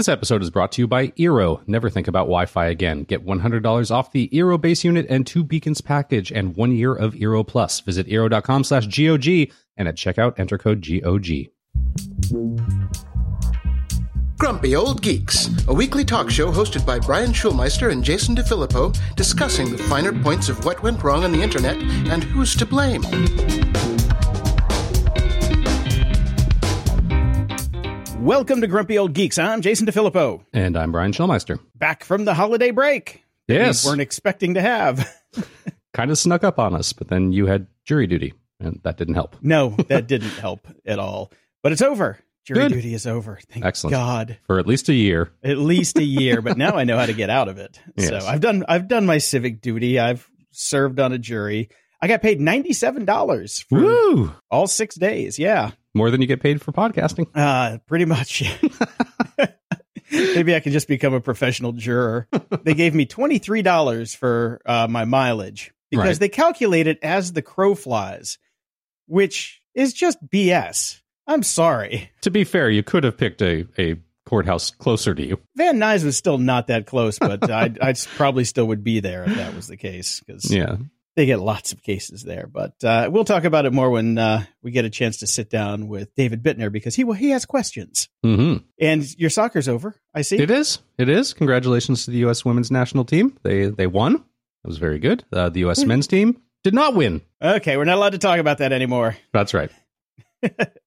This episode is brought to you by Eero. Never think about Wi-Fi again. Get $100 off the Eero base unit and two beacons package and one year of Eero Plus. Visit Eero.com slash GOG and at checkout enter code GOG. Grumpy Old Geeks, a weekly talk show hosted by Brian Schulmeister and Jason DeFilippo, discussing the finer points of what went wrong on the internet and who's to blame. Welcome to Grumpy Old Geeks. I'm Jason DeFilippo, And I'm Brian Schulmeister. back from the holiday break. Yes. we weren't expecting to have. Kind of snuck up on us, but then you had jury duty and that didn't help. No, that didn't help at all. But it's over. Jury Good. duty is over. Thank Excellent. God. For at least a year. At least a year, but now I know how to get out of it. So I've done I've done my civic duty. I've served on a jury. I got paid ninety seven dollars for Woo! all six days. Yeah, More than you get paid for podcasting. uh, pretty much. Maybe I could just become a professional juror. They gave me twenty three dollars for uh, my mileage because Right. they calculate it as the crow flies, which is just BS. I'm sorry. To be fair, you could have picked a, a courthouse closer to you. Van Nuys was still not that close, but I I probably still would be there if that was the case because Yeah. They get lots of cases there. But uh, we'll talk about it more when uh, we get a chance to sit down with David Bittner because he well, he has questions. hmm And your soccer's over, I see. It is. It is. Congratulations to the U.S. women's national team. They they won. It was very good. Uh, the U.S. men's team did not win. Okay, we're not allowed to talk about that anymore. That's right.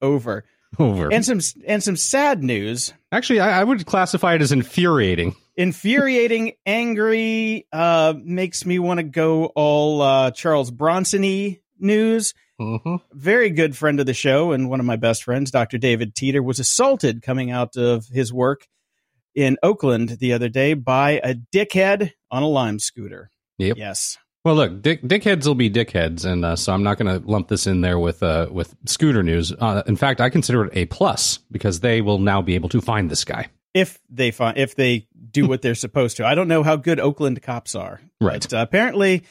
Over. Over. And some and some sad news. Actually, I, I would classify it as infuriating. Infuriating, angry, uh, makes me want to go all uh, Charles Bronson-y news. Mm-hmm. Very good friend of the show and one of my best friends, Dr. David Teeter, was assaulted coming out of his work in Oakland the other day by a dickhead on a lime scooter. Yep. Yes. Well, look, dick, dickheads will be dickheads, and uh, so I'm not going to lump this in there with uh, with scooter news. Uh, in fact, I consider it a plus because they will now be able to find this guy. If they find if they do what they're supposed to. I don't know how good Oakland cops are. Right. But, uh, apparently,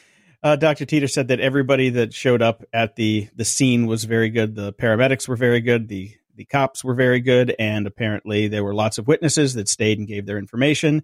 uh, Dr. Teeter said that everybody that showed up at the the scene was very good. The paramedics were very good. The the cops were very good, and apparently there were lots of witnesses that stayed and gave their information.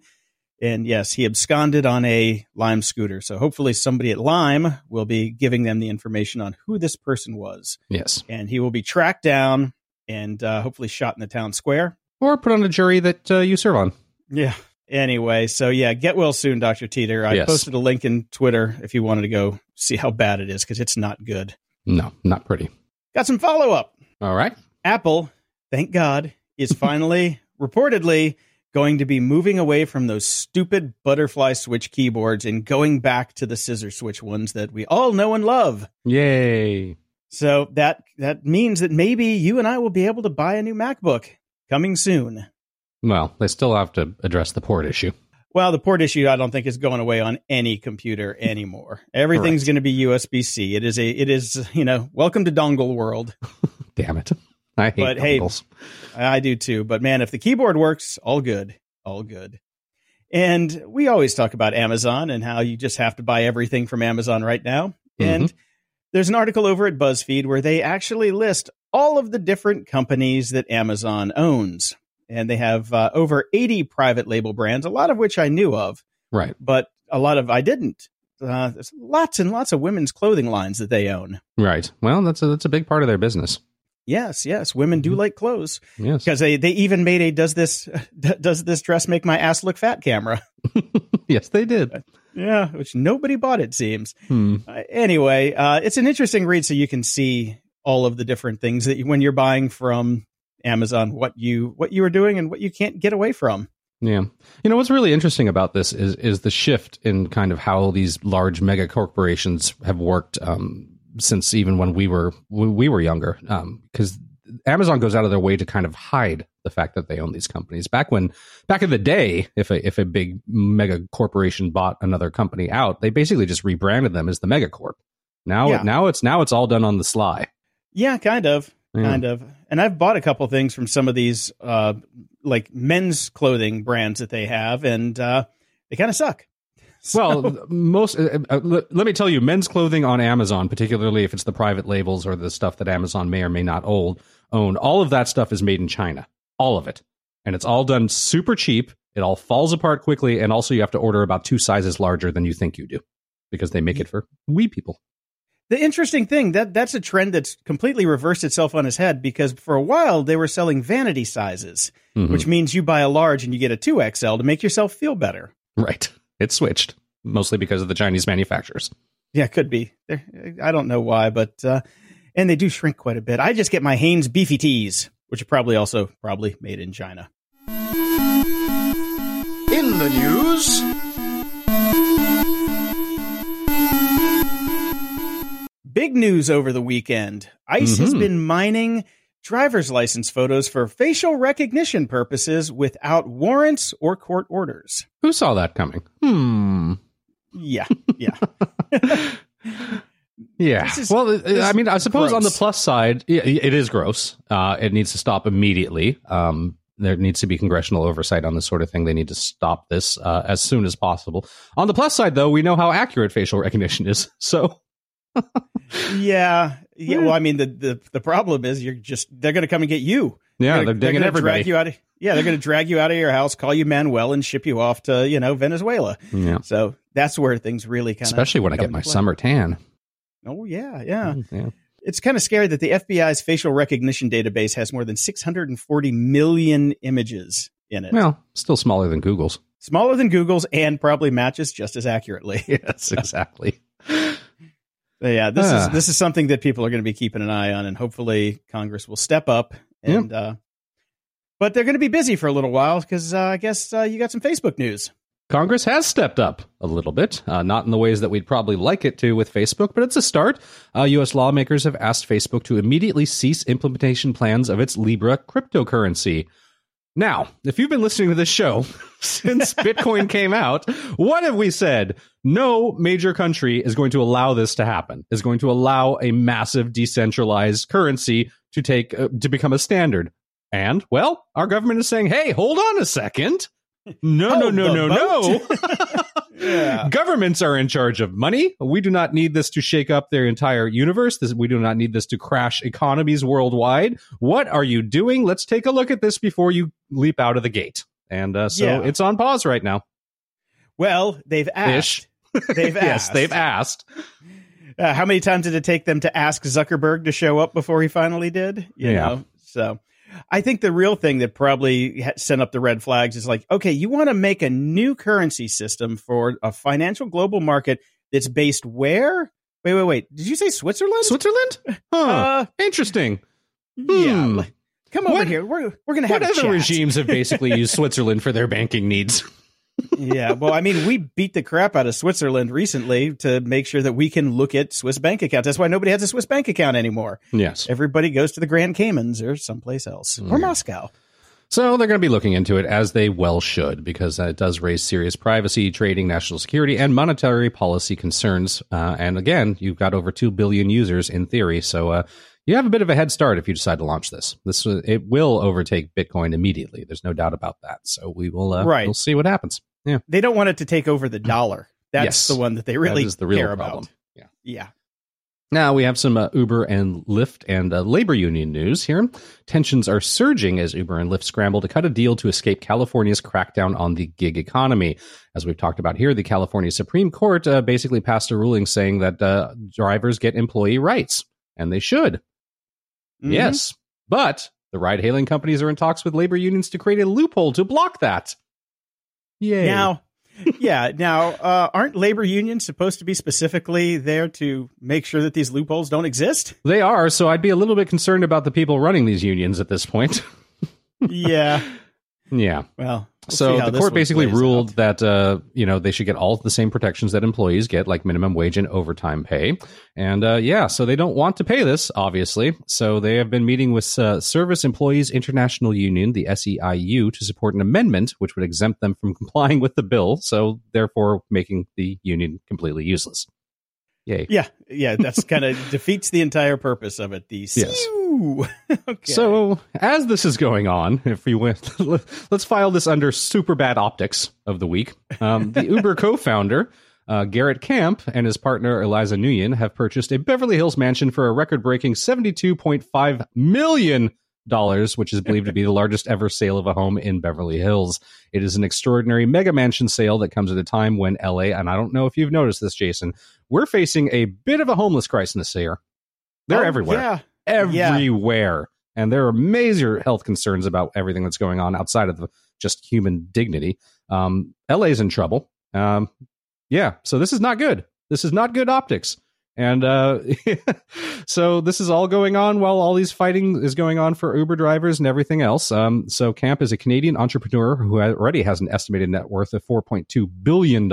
And yes, he absconded on a Lime scooter. So hopefully somebody at Lime will be giving them the information on who this person was, Yes, and he will be tracked down and uh, hopefully shot in the town square. Or put on a jury that uh, you serve on. Yeah. Anyway, so yeah, get well soon, Dr. Teeter. I Yes. posted a link in Twitter if you wanted to go see how bad it is because it's not good. No, not pretty. Got some follow up. All right. Apple, thank God, is finally reportedly going to be moving away from those stupid butterfly switch keyboards and going back to the scissor switch ones that we all know and love. Yay. So that that means that maybe you and I will be able to buy a new MacBook coming soon. Well, they still have to address the port issue. Well, the port issue I don't think is going away on any computer anymore. Everything's Correct. going to be USB C. It is a it is you know welcome to dongle world. Damn it. I hate But hey, dongles. I do too. But man, if the keyboard works, all good, all good. And we always talk about Amazon and how you just have to buy everything from Amazon right now. Mm-hmm. And there's an article over at BuzzFeed where they actually list all of the different companies that Amazon owns. And they have uh, over 80 private label brands, a lot of which I knew of. Right. but a lot of I didn't. Uh, there's lots and lots of women's clothing lines that they own. Right. Well, that's a, that's a big part of their business. Yes, yes, women do Mhm. like clothes Yes. because they they even made a does this does this dress make my ass look fat camera. yes, they did. Yeah, which nobody bought it seems. Hmm. Uh, anyway, uh, it's an interesting read, so you can see all of the different things that you, when you're buying from Amazon, what you what you are doing and what you can't get away from. Yeah. You know what's really interesting about this is is the shift in kind of how these large mega corporations have worked um, since even when we were when we were younger. Because Amazon goes out of their way to kind of hide the fact that they own these companies. Back when back in the day, if a if a big mega corporation bought another company out, they basically just rebranded them as the megacorp. Now Yeah. now it's now it's all done on the sly. Yeah, kind of. Yeah. kind of and i've bought a couple things from some of these uh like men's clothing brands that they have and uh they kind of suck So- Well, most uh, uh, let me tell you, men's clothing on Amazon, particularly if it's the private labels or the stuff that Amazon may or may not own, own all of that stuff is made in China. All of it. and it's all done super cheap. It all falls apart quickly, and also you have to order about two sizes larger than you think you do because they make it for wee people. The interesting thing that that's a trend that's completely reversed itself on its head because for a while they were selling vanity sizes, Mhm. which means you buy a large and you get a 2XL to make yourself feel better. Right. It switched mostly because of the Chinese manufacturers. Yeah, could be. They're, I don't know why, but uh, and they do shrink quite a bit. I just get my Hanes beefy tees, which are probably also probably made in China. In the news, Big news over the weekend. ICE has Mhm. been mining driver's license photos for facial recognition purposes without warrants or court orders. Who saw that coming? Hmm. Yeah, yeah. Yeah. Is- well, I mean, I suppose on the plus side, it is gross. Uh, it needs to stop immediately. Um, there needs to be congressional oversight on this sort of thing. They need to stop this uh, as soon as possible. On the plus side, though, we know how accurate facial recognition is. So, Yeah, yeah. Well, I mean, the the the problem is you're just they're going to come and get you. yeah, they're, they're digging gonna everybody. Drag you out of, yeah, they're going to drag you out of your house, call you Manuel, and ship you off to you know Venezuela. yeah. So that's where things really kind of Especially when I get my summer tan. Oh yeah, yeah. Mm, yeah. It's kind of scary that the FBI's facial recognition database has more than 640 million images in it. Well, still smaller than Google's. Smaller than Google's and probably matches just as accurately. Yes, exactly. Yeah, this is Ah. this is something that people are going to be keeping an eye on, and hopefully Congress will step up. And uh, but they're going to be busy for a little while because uh, I guess uh, you got some Facebook news. Congress has stepped up a little bit, uh, not in the ways that we'd probably like it to with Facebook, but it's a start. Uh, U.S. lawmakers have asked Facebook to immediately cease implementation plans of its Libra cryptocurrency. Now, if you've been listening to this show since Bitcoin came out, what have we said? No major country is going to allow this to happen. Is going to allow a massive decentralized currency to take uh, to become a standard. And well, our government is saying, "Hey, hold on a second. No, no, no, no, no. boat. Yeah. Governments are in charge of money. We do not need this to shake up their entire universe. This, we do not need this to crash economies worldwide. What are you doing? Let's take a look at this before you leap out of the gate. And uh, so Yeah. it's on pause right now. Well, they've asked. They've yes, asked. they've asked. Uh, how many times did it take them to ask Zuckerberg to show up before he finally did? You Yeah. know, so I think the real thing that probably sent up the red flags is like, okay, you want to make a new currency system for a financial global market that's based where? Wait, wait, wait. Did you say Switzerland? Switzerland? Huh. Uh, Interesting. yeah. Hmm. like, Come over What- here. We're we're gonna have What a other regimes have basically used Switzerland for their banking needs? yeah, well, I mean, we beat the crap out of Switzerland recently to make sure that we can look at Swiss bank accounts. That's why nobody has a Swiss bank account anymore. Yes. Everybody goes to the Grand Caymans or someplace else or Moscow. So they're going to be looking into it as they well should, because it does raise serious privacy, trading, national security, and monetary policy concerns. Uh, and again, you've got over two billion users in theory, so uh, you have a bit of a head start if you decide to launch this. This uh, it will overtake Bitcoin immediately. There's no doubt about that. So we will, uh, Right. We'll see what happens. Yeah, They don't want it to take over the dollar. That's Yes. the one that they really that the real care problem. about. Yeah. Yeah. Now we have some uh, Uber and Lyft and uh, labor union news here. Tensions are surging as Uber and Lyft scramble to cut a deal to escape California's crackdown on the gig economy. As we've talked about here, the California Supreme Court uh, basically passed a ruling saying that uh, drivers get employee rights, and they should. Mhm. Yes, but the ride-hailing companies are in talks with labor unions to create a loophole to block that. Yay! Now, yeah. Now, uh, aren't labor unions supposed to be specifically there to make sure that these loopholes don't exist? they are, so I'd be a little bit concerned about the people running these unions at this point. yeah. yeah. Well, we'll so the court basically ruled out. that uh, you know they should get all the same protections that employees get, like minimum wage and overtime pay. And uh, yeah, so they don't want to pay this, obviously. So they have been meeting with uh, Service Employees International Union, the SEIU, to support an amendment which would exempt them from complying with the bill. So therefore, making the union completely useless. Yay! Yeah, yeah, that's kind of defeats the entire purpose of it. The Yes. Okay. So as this is going on, if we went, let's file this under super bad optics of the week. Um, the Uber co-founder uh, Garrett Camp and his partner Eliza Nguyen have purchased a Beverly Hills mansion for a record-breaking $72.5 million, which is believed to be the largest ever sale of a home in Beverly Hills. It is an extraordinary mega mansion sale that comes at a time when LA, and I don't know if you've noticed this, Jason, we're facing a bit of a homeless crisis here. They're Oh, everywhere. Yeah. Everywhere. And there are major health concerns about everything that's going on outside of the, just human dignity. Um, LA's in trouble. Um, yeah, so this is not good. This is not good optics. And uh, so this is all going on while all these fighting is going on for Uber drivers and everything else. Um, so Camp is a Canadian entrepreneur who already has an estimated net worth of $4.2 billion.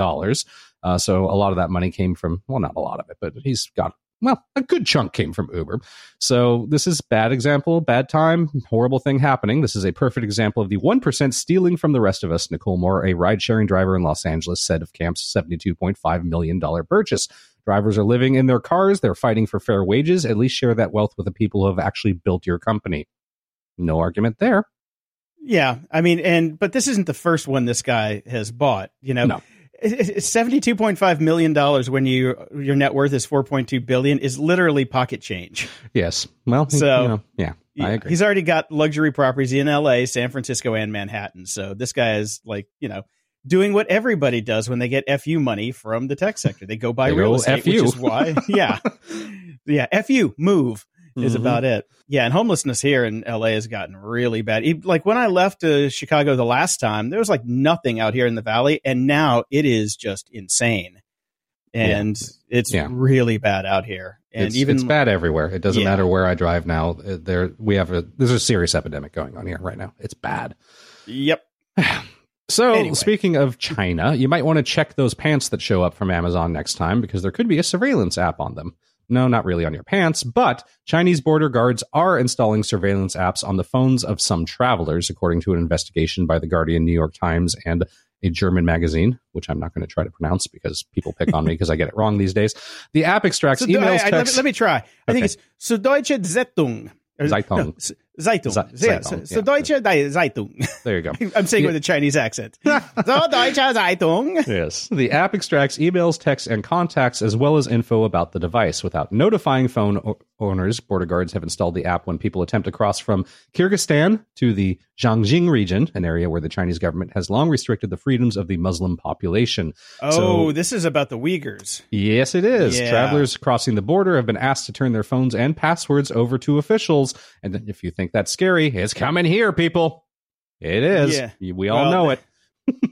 Uh, so a lot of that money came from, well, not a lot of it, but he's got, well, a good chunk came from Uber. So this is bad example, bad time, horrible thing happening. This is a perfect example of the 1% stealing from the rest of us. Nicole Moore, a ride sharing driver in Los Angeles, said of Camp's $72.5 million purchase. Drivers are living in their cars. They're fighting for fair wages. At least share that wealth with the people who have actually built your company. No argument there. Yeah. I mean, and, but this isn't the first one this guy has bought, you know? No. Seventy-two point five million dollars when you your net worth is four point two billion is literally pocket change. Yes. Well, So- you know, yeah, I agree. He's already got luxury properties in L.A., San Francisco, and Manhattan. So this guy is like, you know, doing what everybody does when they get FU money from the tech sector. They go buy They real estate, FU. which is why, yeah, yeah, FU move is Mhm. about it. Yeah, and homelessness here in LA has gotten really bad. Like when I left uh, Chicago the last time, there was like nothing out here in the valley, and now it is just insane, and it's Yeah. really bad out here. And it's, even it's bad everywhere. It doesn't Yeah. matter where I drive now. Uh, There, we have a there's a serious epidemic going on here right now. It's bad. yep, So, Anyway. speaking of China, you might want to check those pants that show up from Amazon next time because there could be a surveillance app on them. No, not really on your pants, but Chinese border guards are installing surveillance apps on the phones of some travelers, according to an investigation by The Guardian, New York Times, and a German magazine, which I'm not going to try to pronounce because people pick on me because I get it wrong these days. The app extracts So, emails, I- I- let, me, let me try. I think it's Süddeutsche Zeitung. Zeitung. No, Zeitung. Ze- yeah, Zeitung, so- yeah. Süddeutsche Dei- Zeitung. there you go. I'm saying Yeah. with a Chinese accent. Süddeutsche Zeitung. Yes. The app extracts emails, texts, and contacts, as well as info about the device without notifying phone o- owners. Border guards have installed the app when people attempt to cross from Kyrgyzstan to the Xinjiang region, an area where the Chinese government has long restricted the freedoms of the Muslim population. Oh, So- this is about the Uyghurs. Yes, it is. Yeah. Travelers crossing the border have been asked to turn their phones and passwords over to officials. And if you think that's scary, it's coming here, people. It is. Yeah. We all Well, know it.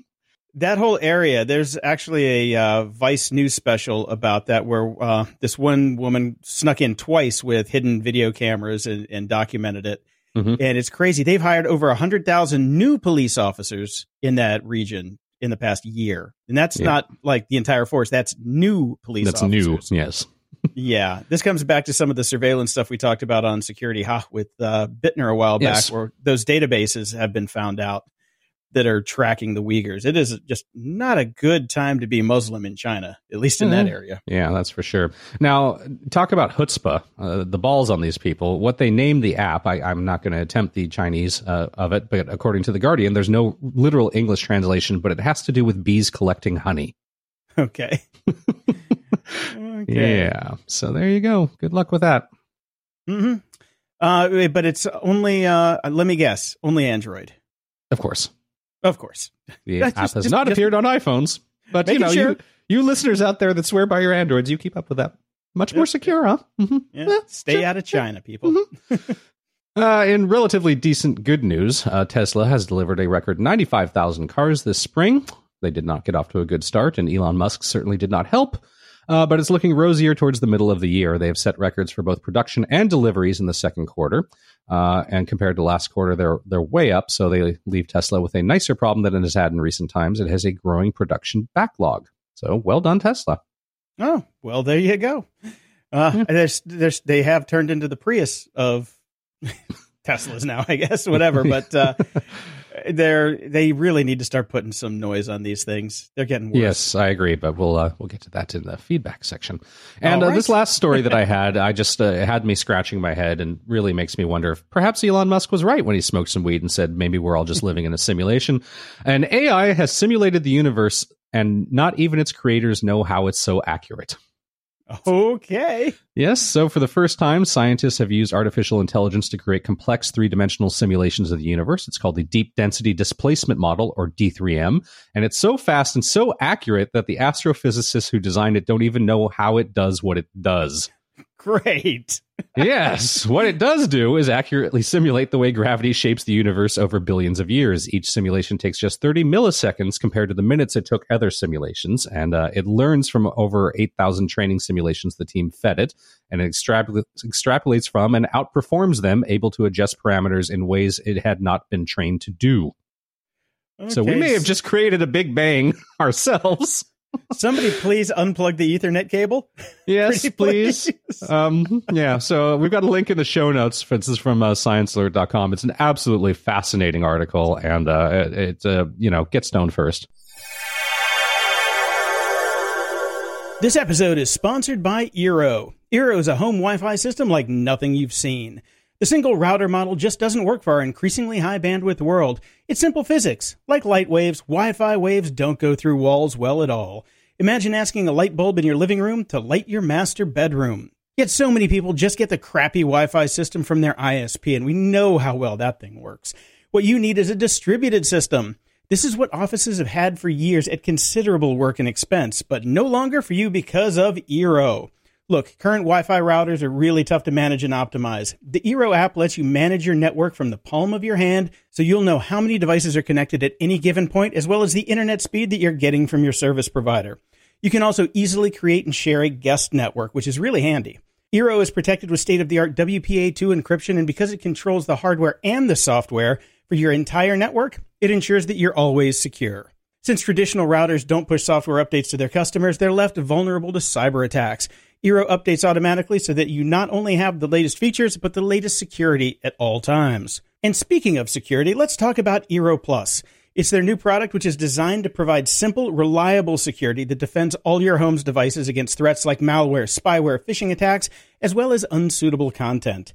That whole area, there's actually a uh, Vice News special about that where uh, this one woman snuck in twice with hidden video cameras and, and documented it. Mhm. And it's crazy. They've hired over 100,000 new police officers in that region in the past year. And that's Yeah. not like the entire force, that's new police That's officers. new. Yes. Yeah, this comes back to some of the surveillance stuff we talked about on Security Ha with uh, Bittner a while Yes. back, where those databases have been found out that are tracking the Uyghurs. It is just not a good time to be Muslim in China, at least in that Mhm. area. Yeah, that's for sure. Now, talk about chutzpah, uh, the balls on these people. What they named the app, I, I'm not going to attempt the Chinese uh, of it, but according to The Guardian, there's no literal English translation, but it has to do with bees collecting honey. Okay. Okay. Yeah. So there you go. Good luck with that. hmm Uh, but it's only, uh, let me guess, only Android. Of course. Of course. The That's app just- has just- not just- appeared on iPhones, but you know, sure. you, you listeners out there that swear by your Androids, you keep up with that. Much more secure, huh? hmm Yeah. Yeah, Stay out of China, people. Uh, in relatively decent good news, uh, Tesla has delivered a record 95,000 cars this spring. They did not get off to a good start, and Elon Musk certainly did not help. Uh, but it's looking rosier towards the middle of the year. They have set records for both production and deliveries in the second quarter. Uh, and compared to last quarter, they're they're way up. So they leave Tesla with a nicer problem than it has had in recent times. It has a growing production backlog. So well done, Tesla. Oh, well, there you go. Uh, Yeah. there's, there's, they have turned into the Prius of Teslas now, I guess, whatever. But uh, they're they really need to start putting some noise on these things. They're getting worse. Yes, I agree, but we'll uh, we'll get to that in the feedback section. And All uh, this last story that I had, I just uh, had me scratching my head and really makes me wonder if perhaps Elon Musk was right when he smoked some weed and said maybe we're all just living in a simulation. And AI has simulated the universe, and not even its creators know how it's so accurate. Okay. Yes. So, for the first time, scientists have used artificial intelligence to create complex three dimensional simulations of the universe. It's called the Deep Density Displacement Model, or D3M. And it's so fast and so accurate that the astrophysicists who designed it don't even know how it does what it does. Great. yes. What it does do is accurately simulate the way gravity shapes the universe over billions of years. Each simulation takes just 30 milliseconds compared to the minutes it took other simulations. And uh, it learns from over 8,000 training simulations the team fed it and it extrapol- extrapolates from and outperforms them, able to adjust parameters in ways it had not been trained to do. Okay. So we may have just created a big bang ourselves. Somebody please unplug the Ethernet cable. Yes, please. Um, yeah, so we've got a link in the show notes. This is from uh, sciencealert.com. It's an absolutely fascinating article, and uh, it, it uh, you know, get stoned first. This episode is sponsored by Eero. Eero is a home Wi Fi system like nothing you've seen. The single router model just doesn't work for our increasingly high bandwidth world. It's simple physics. Like light waves, Wi Fi waves don't go through walls well at all. Imagine asking a light bulb in your living room to light your master bedroom. Yet so many people just get the crappy Wi Fi system from their ISP, and we know how well that thing works. What you need is a distributed system. This is what offices have had for years at considerable work and expense, but no longer for you because of Eero. Look, current Wi Fi routers are really tough to manage and optimize. The Eero app lets you manage your network from the palm of your hand, so you'll know how many devices are connected at any given point, as well as the internet speed that you're getting from your service provider. You can also easily create and share a guest network, which is really handy. Eero is protected with state of the art WPA2 encryption, and because it controls the hardware and the software for your entire network, it ensures that you're always secure. Since traditional routers don't push software updates to their customers, they're left vulnerable to cyber attacks. Eero updates automatically so that you not only have the latest features, but the latest security at all times. And speaking of security, let's talk about Eero Plus. It's their new product, which is designed to provide simple, reliable security that defends all your home's devices against threats like malware, spyware, phishing attacks, as well as unsuitable content.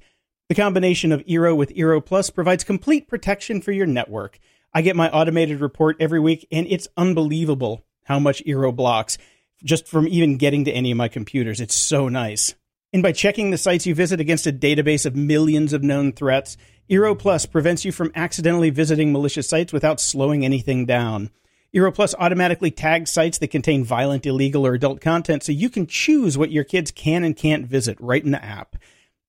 The combination of Eero with Eero Plus provides complete protection for your network. I get my automated report every week, and it's unbelievable how much Eero blocks just from even getting to any of my computers. It's so nice. And by checking the sites you visit against a database of millions of known threats, Eero Plus prevents you from accidentally visiting malicious sites without slowing anything down. Eero Plus automatically tags sites that contain violent, illegal, or adult content so you can choose what your kids can and can't visit right in the app.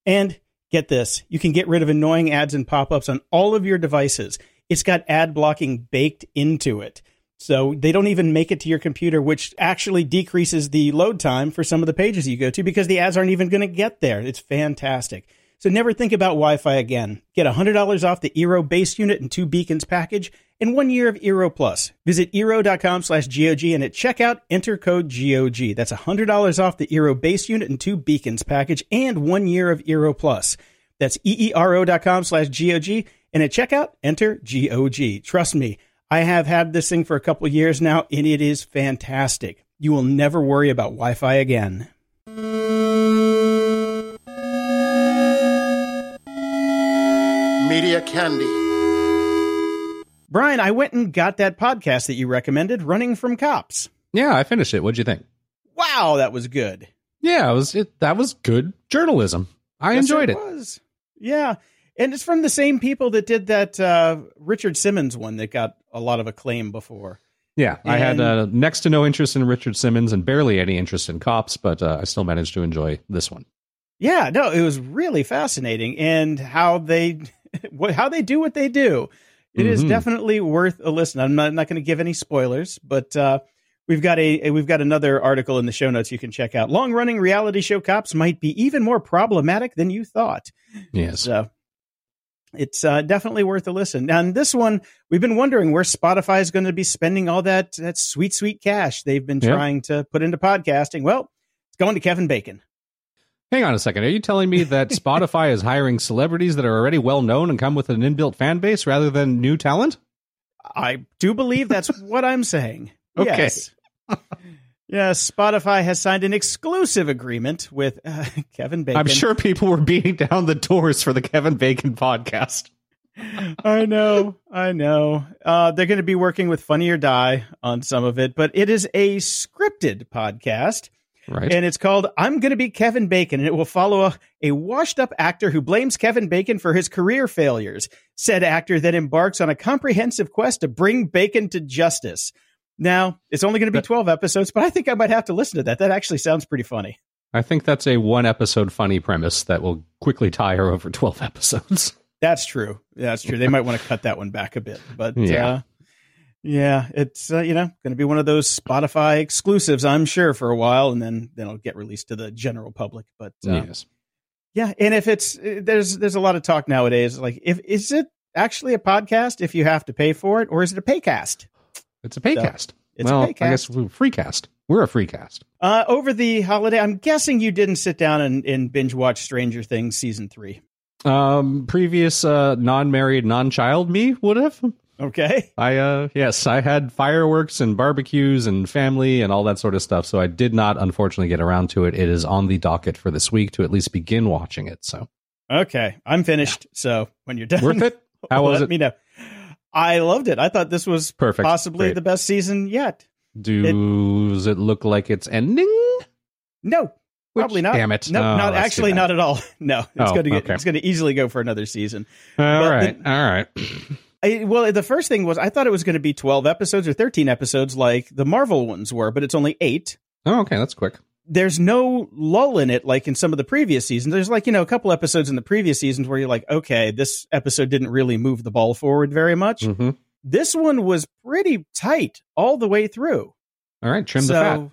And get this, you can get rid of annoying ads and pop ups on all of your devices. It's got ad blocking baked into it. So they don't even make it to your computer, which actually decreases the load time for some of the pages you go to because the ads aren't even going to get there. It's fantastic. So never think about Wi-Fi again. Get $100 off the Eero base unit and two beacons package and one year of Eero Plus. Visit Eero.com slash GOG and at checkout, enter code GOG. That's $100 off the Eero base unit and two beacons package and one year of Eero Plus. That's EERO.com slash GOG and at checkout, enter GOG. Trust me, I have had this thing for a couple years now, and it is fantastic. You will never worry about Wi Fi again. Media Candy. Brian, I went and got that podcast that you recommended, Running from Cops. Yeah, I finished it. What'd you think? Wow, that was good. Yeah, it was it that was good journalism. I yes, enjoyed it. it. Was. Yeah. And it's from the same people that did that uh, Richard Simmons one that got a lot of acclaim before. Yeah, and, I had uh, next to no interest in Richard Simmons and barely any interest in cops, but uh, I still managed to enjoy this one. Yeah, no, it was really fascinating, and how they how they do what they do. It mm-hmm. is definitely worth a listen. I'm not, not going to give any spoilers, but uh, we've got a, a, we've got another article in the show notes you can check out. Long running reality show cops might be even more problematic than you thought. Yes. So it's uh, definitely worth a listen. And this one, we've been wondering where Spotify is going to be spending all that that sweet, sweet cash they've been yep. trying to put into podcasting. Well, it's going to Kevin Bacon. Hang on a second. Are you telling me that Spotify is hiring celebrities that are already well known and come with an inbuilt fan base rather than new talent? I do believe that's what I'm saying. Okay. Yes. Yes, Spotify has signed an exclusive agreement with uh, Kevin Bacon. I'm sure people were beating down the doors for the Kevin Bacon podcast. I know, I know. Uh, they're going to be working with Funny or Die on some of it, but it is a scripted podcast. Right. And it's called I'm Gonna Be Kevin Bacon, and it will follow a, a washed up actor who blames Kevin Bacon for his career failures. Said actor then embarks on a comprehensive quest to bring Bacon to justice. Now, it's only going to be 12 episodes, but I think I might have to listen to that. That actually sounds pretty funny. I think that's a one episode funny premise that will quickly tire over 12 episodes. That's true. That's true. They might want to cut that one back a bit, but Yeah. uh, yeah, it's uh, you know going to be one of those Spotify exclusives, I'm sure, for a while, and then then it'll get released to the general public. But uh, yes. yeah, and if it's uh, there's there's a lot of talk nowadays, like if is it actually a podcast if you have to pay for it, or is it a paycast? It's a paycast. It's well, a paycast. I guess we're free cast. We're a free cast. Uh, over the holiday, I'm guessing you didn't sit down and, and binge watch Stranger Things season three. Um, previous uh, non-married, non-child me would have. Okay. I uh, yes, I had fireworks and barbecues and family and all that sort of stuff. So I did not, unfortunately, get around to it. It is on the docket for this week to at least begin watching it. So Okay. I'm finished. So when you're done, worth it. How was let it? me know. I loved it. I thought this was Perfect. possibly Great. the best season yet. Does it look like it's ending? No, probably not. Damn it! No, Oh, not actually not at all. No, it's Oh, going to okay. it's going to easily go for another season. All But right, the- all right. I, well, the first thing was I thought it was going to be 12 episodes or 13 episodes like the Marvel ones were, but it's only 8. Oh, okay, that's quick. There's no lull in it like in some of the previous seasons. There's like, you know, a couple episodes in the previous seasons where you're like, okay, this episode didn't really move the ball forward very much. hmm This one was pretty tight all the way through. All right, trim the fat.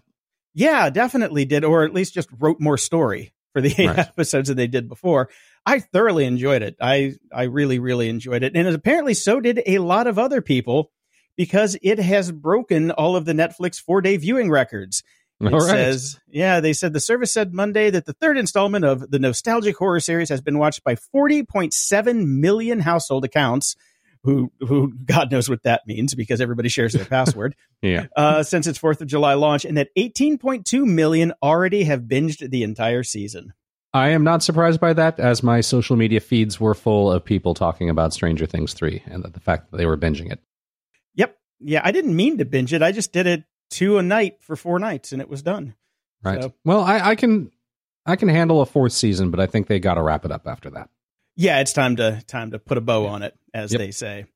Yeah, definitely did, or at least just wrote more story for the eight Right. episodes that they did before. I thoroughly enjoyed it. I I really really enjoyed it, and apparently so did a lot of other people because it has broken all of the Netflix four day viewing records. It right. says, yeah, they said the service said Monday that the third installment of the nostalgic horror series has been watched by 40.7 million household accounts. Who, who, God knows what that means because everybody shares their password yeah. uh, since its 4th of July launch, and that 18.2 million already have binged the entire season. I am not surprised by that, as my social media feeds were full of people talking about Stranger Things 3 and that the fact that they were binging it. Yep. Yeah, I didn't mean to binge it. I just did it two a night for four nights, and it was done. Right. So- Well, I, I can I can handle a fourth season, but I think they got to wrap it up after that. Yeah, it's time to time to put a bow on it, as Yep. they say.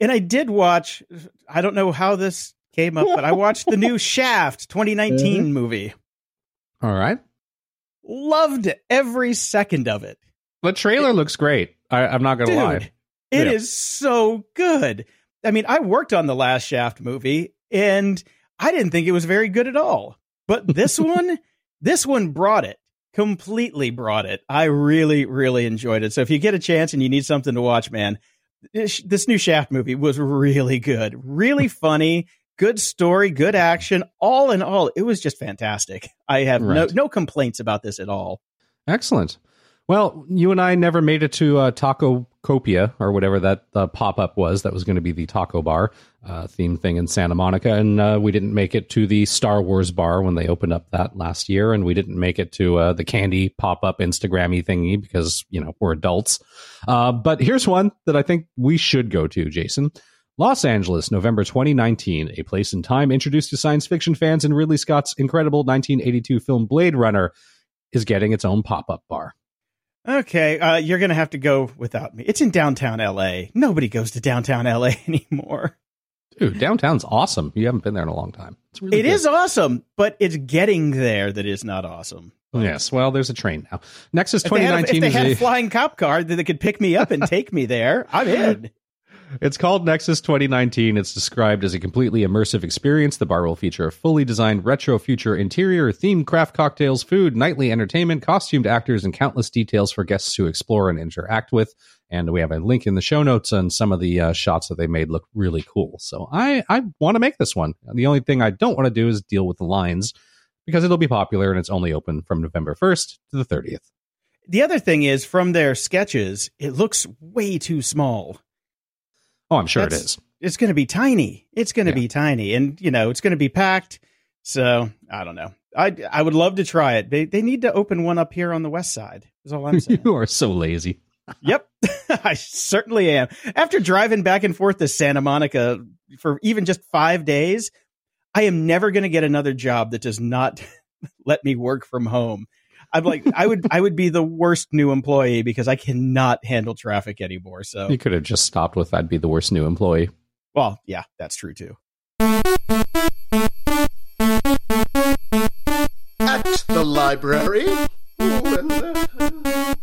And I did watch. I don't know how this came up, but I watched the new Shaft 2019 Mm-hmm. movie. All right. Loved every second of it. The trailer looks great. I, I'm not going to lie. Dude, it is Yeah. so good. I mean, I worked on the last Shaft movie and I didn't think it was very good at all. But this one, this one brought it. Completely brought it. I really, really enjoyed it. So if you get a chance and you need something to watch, man, this, this new Shaft movie was really good. Really funny, good story, good action. All in all, it was just fantastic. I have no no complaints about this at all. Excellent. Well, you and I never made it to uh, Taco Copia or whatever that uh, pop up was. That was going to be the taco bar uh, theme thing in Santa Monica, and uh, we didn't make it to the Star Wars bar when they opened up that last year, and we didn't make it to uh, the candy pop up Instagrammy thingy because you know we're adults. Uh, but here's one that I think we should go to, Jason. Los Angeles, November 2019, a place in time introduced to science fiction fans in Ridley Scott's incredible 1982 film Blade Runner, is getting its own pop up bar. Okay, uh, you're gonna have to go without me. It's in downtown L.A. Nobody goes to downtown L.A. anymore. Dude, downtown's awesome. You haven't been there in a long time. It's really It good. is awesome, but it's getting there that is not awesome. Yes, well, there's a train now. Nexus If they, had, a- if 2019 they had a a, flying cop car that they could pick me up and take me there, I'm in. It's called Nexus 2019. It's described as a completely immersive experience. The bar will feature a fully designed retro future interior, themed craft cocktails, food, nightly entertainment, costumed actors, and countless details for guests to explore and interact with. And we have a link in the show notes, and some of the uh, shots that they made look really cool. So I, I want to make this one. The only thing I don't want to do is deal with the lines because it'll be popular and it's only open from November 1st to the 30th. The other thing is, from their sketches, it looks way too small. Oh, I'm sure That's- it is. It's going to be tiny. It's going to Yeah. be tiny, and you know it's going to be packed. So I don't know. I I would love to try it. They they need to open one up here on the west side. Is all I'm saying. you are so lazy. Yep, I certainly am. After driving back and forth to Santa Monica for even just five days, I am never going to get another job that does not let me work from home. I'm like, I would, I would be the worst new employee because I cannot handle traffic anymore. So You could have just stopped with I'd be the worst new employee. well, yeah, that's true too. At the library. Ooh, and,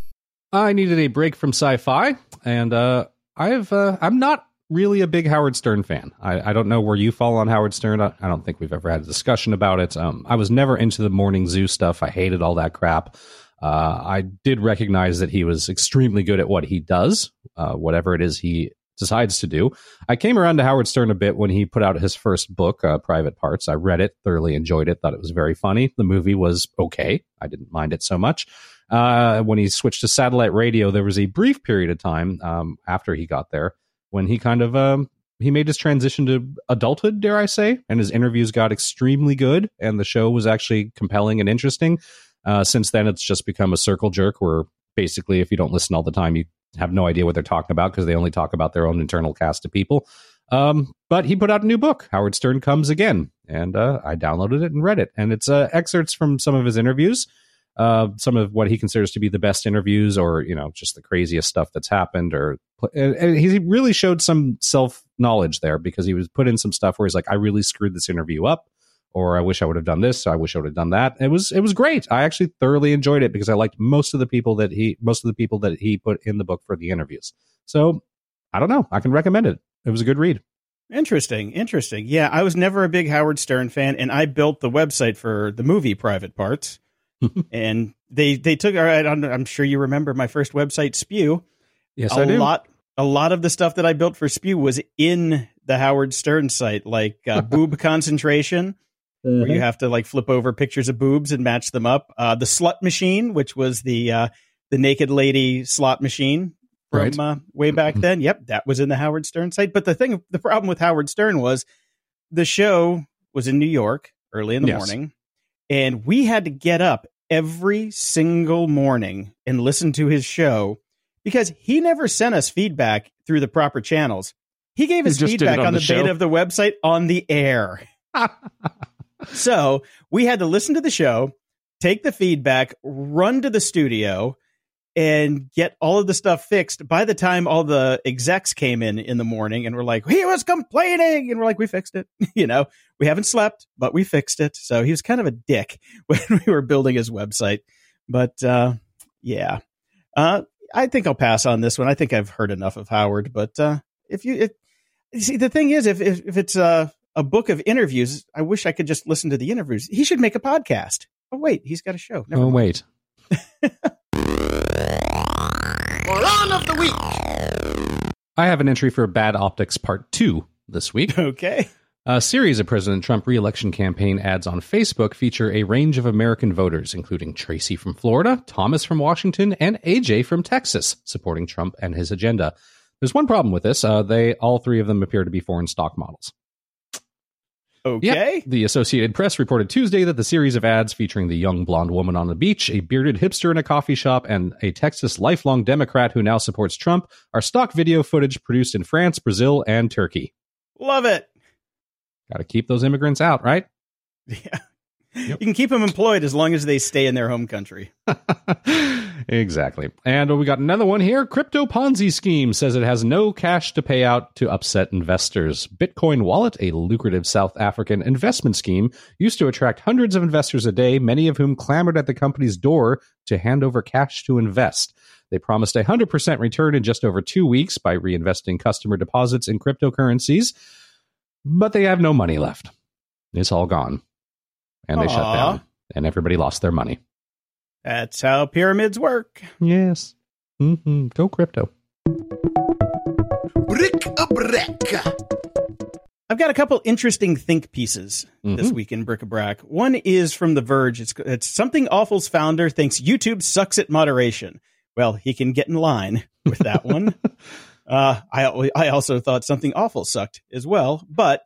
I needed a break from sci-fi, and uh, I've uh, I'm not really a big Howard Stern fan. I, I don't know where you fall on Howard Stern. I, I don't think we've ever had a discussion about it. Um, I was never into the morning zoo stuff. I hated all that crap. Uh, I did recognize that he was extremely good at what he does, uh, whatever it is he decides to do. I came around to Howard Stern a bit when he put out his first book, uh, Private Parts. I read it, thoroughly enjoyed it, thought it was very funny. The movie was okay. I didn't mind it so much. Uh, when he switched to satellite radio, there was a brief period of time um, after he got there when he kind of um, he made his transition to adulthood, dare I say, and his interviews got extremely good, and the show was actually compelling and interesting. Uh, since then, it's just become a circle jerk where basically, if you don't listen all the time, you have no idea what they're talking about because they only talk about their own internal cast of people. Um, but he put out a new book, Howard Stern Comes Again, and uh, I downloaded it and read it. And it's uh, excerpts from some of his interviews, uh, some of what he considers to be the best interviews, or you know, just the craziest stuff that's happened. Or and, and he really showed some self knowledge there because he was put in some stuff where he's like, I really screwed this interview up, or I wish I would have done this. or I wish I would have done that. It was it was great. I actually thoroughly enjoyed it because I liked most of the people that he most of the people that he put in the book for the interviews. So I don't know. I can recommend it. It was a good read. Interesting, interesting. Yeah, I was never a big Howard Stern fan, and I built the website for the movie Private Parts. and they they took. All right, I'm, I'm sure you remember my first website, Spew. Yes, a I do. lot a lot of the stuff that I built for Spew was in the Howard Stern site, like uh, boob concentration, where Mm-hmm. you have to like flip over pictures of boobs and match them up. Uh, the slut machine, which was the uh, the naked lady slot machine from Right. uh, way back then. Yep, that was in the Howard Stern site. But the thing, the problem with Howard Stern was the show was in New York early in the Yes. morning, and we had to get up every single morning and listen to his show because he never sent us feedback through the proper channels. He gave He us just did it feedback on on the the, beta of the website on the air. so we had to listen to the show, take the feedback, run to the studio, and get all of the stuff fixed. By the time all the execs came in in the morning and were like, he was complaining, and we're like, we fixed it. you know, we haven't slept, but we fixed it. So he was kind of a dick when we were building his website. But uh, yeah, uh, I think I'll pass on this one. I think I've heard enough of Howard. But uh, if you, if, you see, the thing is, if if, if it's a a book of interviews, I wish I could just listen to the interviews. He should make a podcast. Oh wait, he's got a show. Never Oh mind. wait, Moron of the week. I have an entry for Bad Optics Part Two this week. Okay. A series of President Trump re-election campaign ads on Facebook feature a range of American voters, including Tracy from Florida, Thomas from Washington, and AJ from Texas, supporting Trump and his agenda. There's one problem with this. Uh, they all three of them appear to be foreign stock models. Okay. Yep. The Associated Press reported Tuesday that the series of ads featuring the young blonde woman on the beach, a bearded hipster in a coffee shop, and a Texas lifelong Democrat who now supports Trump are stock video footage produced in France, Brazil, and Turkey. Love it. Got to keep those immigrants out, right? Yeah. You can keep them employed as long as they stay in their home country. exactly. And we got another one here. Crypto Ponzi scheme says it has no cash to pay out to upset investors. Bitcoin Wallet, a lucrative South African investment scheme, used to attract hundreds of investors a day, many of whom clamored at the company's door to hand over cash to invest. They promised a 100% return in just over two weeks by reinvesting customer deposits in cryptocurrencies, but they have no money left. It's all gone. And they shut down, and everybody lost their money. That's how pyramids work. Yes. Mm-hmm. Go crypto. Brick a brick. I've got a couple interesting think pieces this Mhm. week in Bric-a-Brac. One is from The Verge. It's, it's Something Awful's founder thinks YouTube sucks at moderation. Well, he can get in line with that one. Uh, I I also thought Something Awful sucked as well, but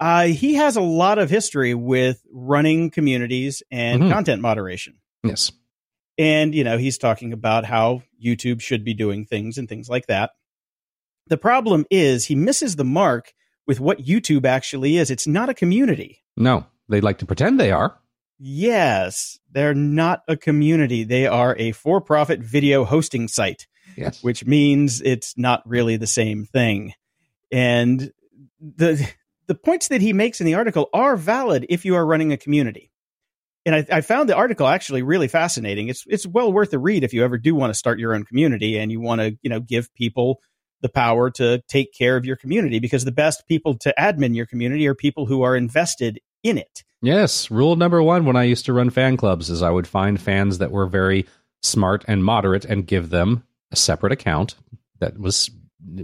uh, he has a lot of history with running communities and Mhm. content moderation. Yes. And, you know, he's talking about how YouTube should be doing things and things like that. The problem is he misses the mark with what YouTube actually is. It's not a community. No, they like to pretend they are. Yes, they're not a community. They are a for profit video hosting site, Yes. which means it's not really the same thing. And the the points that he makes in the article are valid if you are running a community. And I, I found the article actually really fascinating. It's it's well worth a read if you ever do want to start your own community and you want to, you know, give people the power to take care of your community because the best people to admin your community are people who are invested in it. Yes. Rule number one when I used to run fan clubs is I would find fans that were very smart and moderate and give them a separate account that was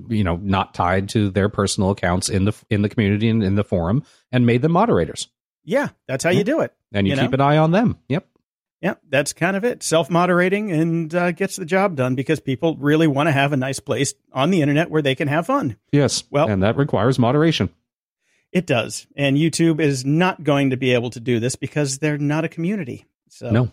you know not tied to their personal accounts in the in the community and in the forum and made them moderators Yeah, that's how you do it. and you, You keep know? an eye on them yep Yeah, that's kind of it. Self moderating and uh, gets the job done because people really want to have a nice place on the internet where they can have fun. yes Well- and that requires moderation It does. And YouTube is not going to be able to do this because they're not a community. So, no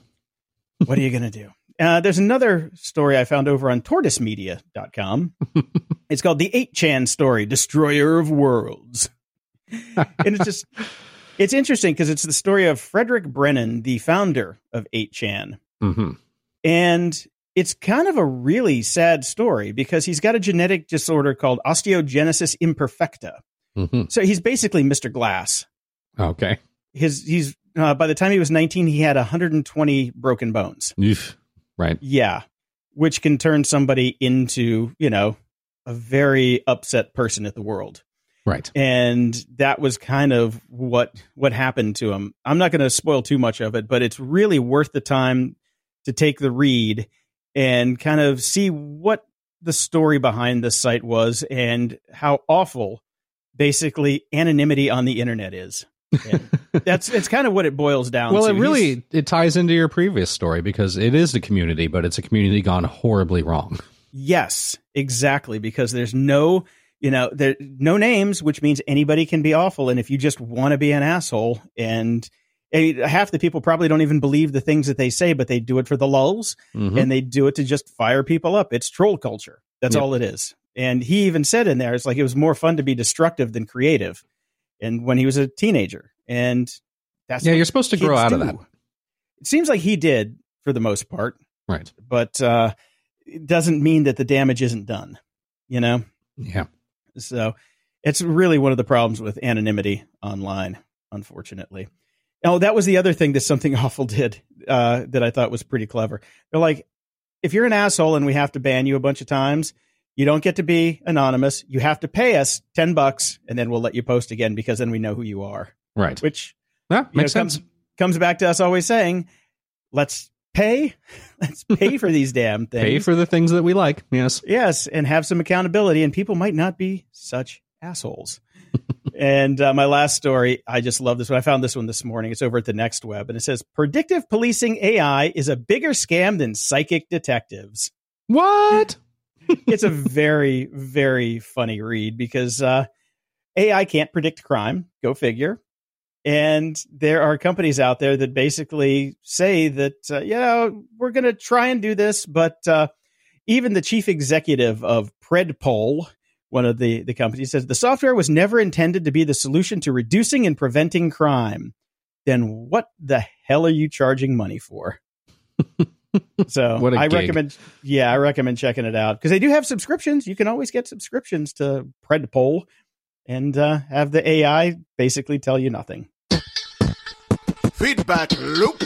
what are you going to do? Uh, there's another story I found over on tortoisemedia.com. it's called The 8chan Story Destroyer of Worlds. and it's just, it's interesting because it's the story of Frederick Brennan, the founder of 8chan. hmm And it's kind of a really sad story because he's got a genetic disorder called osteogenesis imperfecta. hmm So he's basically Mr. Glass. okay His he's uh, by the time he was 19 he had 120 broken bones. Oof. Right Yeah, which can turn somebody into, you know, a very upset person at the world. right And that was kind of what what happened to him. I'm not going to spoil too much of it, but it's really worth the time to take the read and kind of see what the story behind this site was and how awful basically anonymity on the internet is. And that's it's kind of what it boils down well to. it He's- really it ties into your previous story because it is a community but it's a community gone horribly wrong Yes, exactly. Because there's no, you know, there no names, which means anybody can be awful. And if you just want to be an asshole, and half the people probably don't even believe the things that they say, but they do it for the lulls, Mhm. and they do it to just fire people up. It's troll culture. That's Yep. all it is. And he even said in there, it's like it was more fun to be destructive than creative. And when he was a teenager, and that's yeah you're supposed to grow out of that It seems like he did for the most part right but uh, it doesn't mean that the damage isn't done. You know, yeah so it's really one of the problems with anonymity online. Unfortunately, oh, that was the other thing that something awful did uh, that I thought was pretty clever. They're like, if you're an asshole and we have to ban you a bunch of times, you don't get to be anonymous. You have to pay us ten bucks, and then we'll let you post again because then we know who you are. right Which yeah you know, makes sense comes comes back to us always saying, let's pay, let's pay for these damn things. pay for the things that we like yes Yes, and have some accountability, and people might not be such assholes. and uh, my last story, I just love this one. I found this one this morning. It's over at the Next Web, and it says predictive policing AI is a bigger scam than psychic detectives. what It's a very, very funny read because uh, AI can't predict crime. Go figure. And there are companies out there that basically say that, uh, you know, we're going to try and do this. But uh, even the chief executive of Predpol, one of the, the companies, says the software was never intended to be the solution to reducing and preventing crime. Then what the hell are you charging money for? so What a I gig. recommend, yeah, I recommend checking it out because they do have subscriptions. You can always get subscriptions to Predpol and uh, have the AI basically tell you nothing. Feedback loop.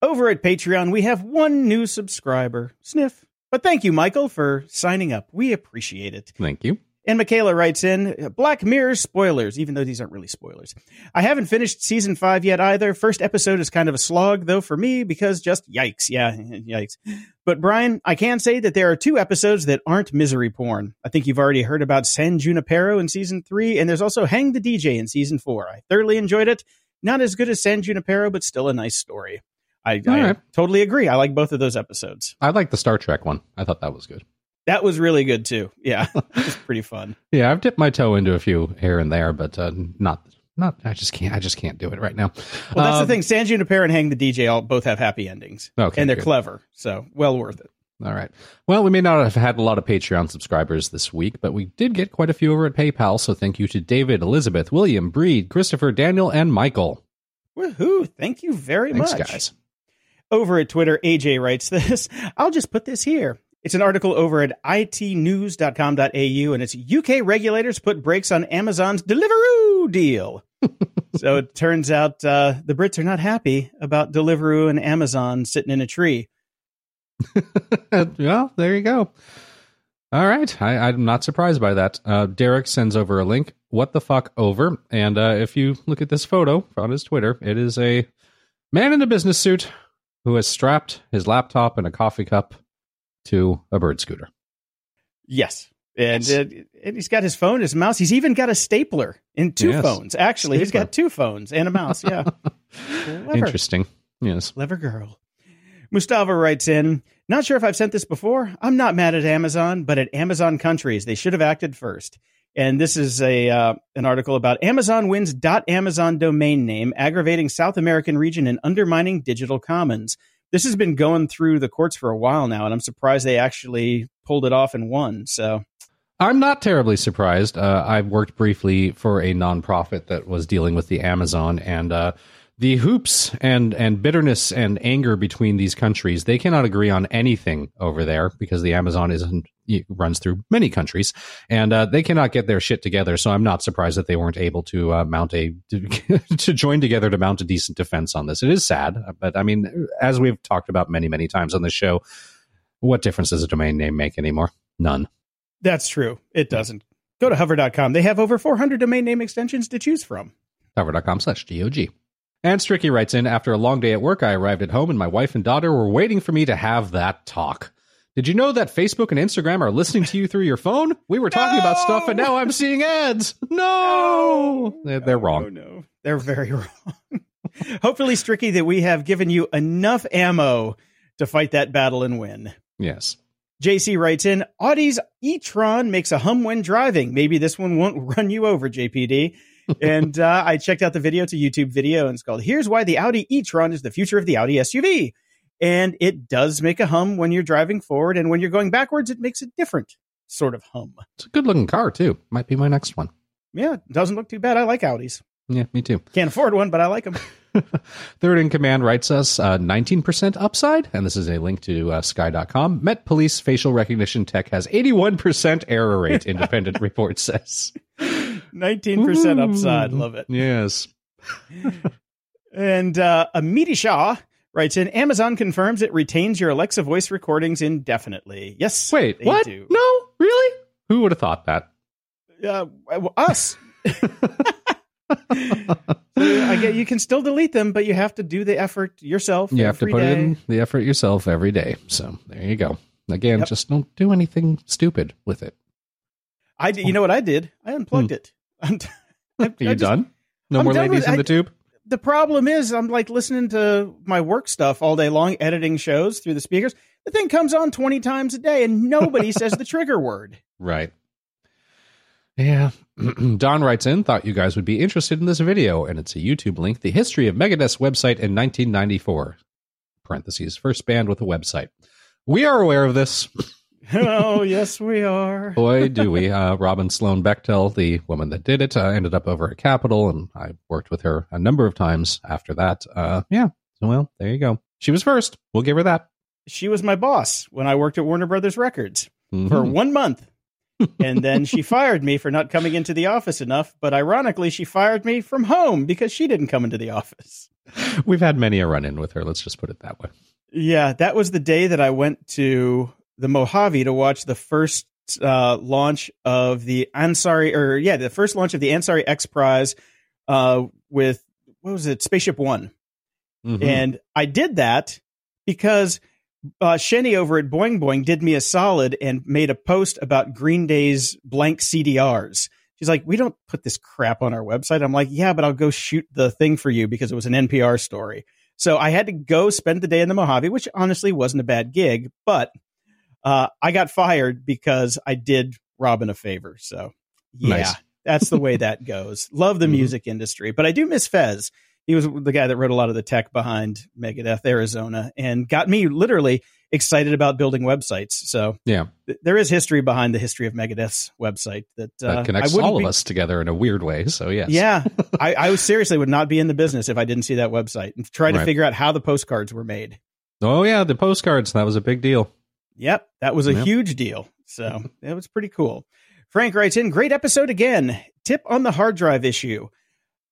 Over at Patreon, we have one new subscriber, Sniff. But thank you, Michael, for signing up. We appreciate it. thank you And Michaela writes in Black Mirror spoilers, even though these aren't really spoilers. I haven't finished season five yet either. First episode is kind of a slog, though, for me, because just yikes. Yeah, yikes. But Brian, I can say that there are two episodes that aren't misery porn. I think you've already heard about San Junipero in season three, and there's also Hang the DJ in season four. I thoroughly enjoyed it. Not as good as San Junipero, but still a nice story. I, I right. totally agree. I like both of those episodes. I like the Star Trek one. I thought that was good. That was really good too. Yeah, it was pretty fun. Yeah, I've dipped my toe into a few here and there, but uh, not not. I just can't. I just can't do it right now. Well, that's Um, the thing. San Junipero and Hang the DJ all both have happy endings. Okay, and they're good. clever, so well worth it. All right. Well, we may not have had a lot of Patreon subscribers this week, but we did get quite a few over at PayPal. So thank you to David, Elizabeth, William, Breed, Christopher, Daniel, and Michael. Woohoo! Thank you very Thanks, much. guys. Over at Twitter, AJ writes this. I'll just put this here. It's an article over at itnews.com.au, and it's UK regulators put brakes on Amazon's Deliveroo deal. so it turns out uh, the Brits are not happy about Deliveroo and Amazon sitting in a tree. well, there you go. All right. I, I'm not surprised by that. Uh, Derek sends over a link. What the fuck over? And uh, if you look at this photo on his Twitter, it is a man in a business suit who has strapped his laptop and a coffee cup to a bird scooter. Yes. And, Yes. uh, and he's got his phone, his mouse. He's even got a stapler in two Yes. phones. Actually, he's got two phones and a mouse. Yeah. Interesting. Yes. Clever girl. Mustafa writes in, not sure if I've sent this before. I'm not mad at Amazon, but at Amazon countries, they should have acted first. And this is a uh, an article about Amazon wins .amazon domain name, aggravating South American region and undermining digital commons. This has been going through the courts for a while now, and I'm surprised they actually pulled it off and won. So I'm not terribly surprised. Uh, I worked briefly for a nonprofit that was dealing with the Amazon and uh, the hoops and and bitterness and anger between these countries. They cannot agree on anything over there because the Amazon isn't runs through many countries and uh, they cannot get their shit together. So I'm not surprised that they weren't able to uh, mount a to join together to mount a decent defense on this. It is sad, but I mean, as we've talked about many many times on the show, what difference does a domain name make anymore? None. that's true. It doesn't. Go to hover.com. They have over 400 domain name extensions to choose from. hover.com slash GOG. And Stricky writes in, after a long day at work, I arrived at home and my wife and daughter were waiting for me to have that talk. Did you know that Facebook and Instagram are listening to you through your phone? We were talking about stuff and now I'm seeing ads. No! They're, they're wrong. No, no. They're very wrong. Hopefully, Stricky, that we have given you enough ammo to fight that battle and win. Yes. JC writes in Audi's e-tron makes a hum when driving. Maybe this one won't run you over, JPD. And uh, I checked out the video. It's a YouTube video, and it's called "Here's Why the Audi e-tron is the future of the Audi SUV." And it does make a hum when you're driving forward, and when you're going backwards, it makes a different sort of hum. It's a good looking car, too. Might be my next one. Yeah, it doesn't look too bad. I like Audis. Yeah, me too. Can't afford one, but I like them. Third in command writes us uh, 19% upside, and this is a link to uh, sky.com. Met Police facial recognition tech has 81% error rate, independent report says. 19% upside. Love it. Yes. And uh, Amity Shah writes in Amazon confirms it retains your Alexa voice recordings indefinitely. Yes. Wait, what? do. No, really? Who would have thought that? Uh, us. I get you can still delete them, but you have to do the effort yourself. You have to put day. in the effort yourself every day. So there you go. Again, Yep. just don't do anything stupid with it. I did, you know what I did? I unplugged it. I'm t- I- Are you just- done? No I'm more done ladies with- in I- the tube? The problem is, I'm like listening to my work stuff all day long, editing shows through the speakers. The thing comes on 20 times a day, and nobody says the trigger word. Right. Yeah. Don writes in, thought you guys would be interested in this video, and it's a YouTube link. The history of Megadeth's website in 1994. Parentheses, first band with a website. We are aware of this. oh, yes, we are. Boy, do we. Uh, Robin Sloan Bechtel, the woman that did it, uh, ended up over at Capitol, and I worked with her a number of times after that. Uh, yeah. So, well, there you go. She was first. We'll give her that. She was my boss when I worked at Warner Brothers Records for Mhm. one month. and then she fired me for not coming into the office enough. But ironically, she fired me from home because she didn't come into the office. We've had many a run in with her. Let's just put it that way. Yeah, that was the day that I went to the Mojave to watch the first uh, launch of the Ansari, or yeah, the first launch of the Ansari X Prize uh, with what was it, Spaceship One. Mhm. And I did that because uh, Xeni over at Boing Boing did me a solid and made a post about Green Day's blank CDRs. She's like, we don't put this crap on our website. I'm like, yeah, but I'll go shoot the thing for you because it was an NPR story. So I had to go spend the day in the Mojave, which honestly wasn't a bad gig, but uh, I got fired because I did Robin a favor. So yeah, Nice. that's the way that goes. Love the Mhm. music industry, but I do miss Fez. He was the guy that wrote a lot of the tech behind Megadeth Arizona and got me literally excited about building websites. So yeah, th- there is history behind the history of Megadeth's website that, uh, that connects all of be, us together in a weird way. So yes, yeah, I, I seriously would not be in the business if I didn't see that website and try to right. figure out how the postcards were made. Oh yeah, the postcards that was a big deal. Yep, that was a yep. huge deal. So that was pretty cool. Frank writes in, great episode again. Tip on the hard drive issue.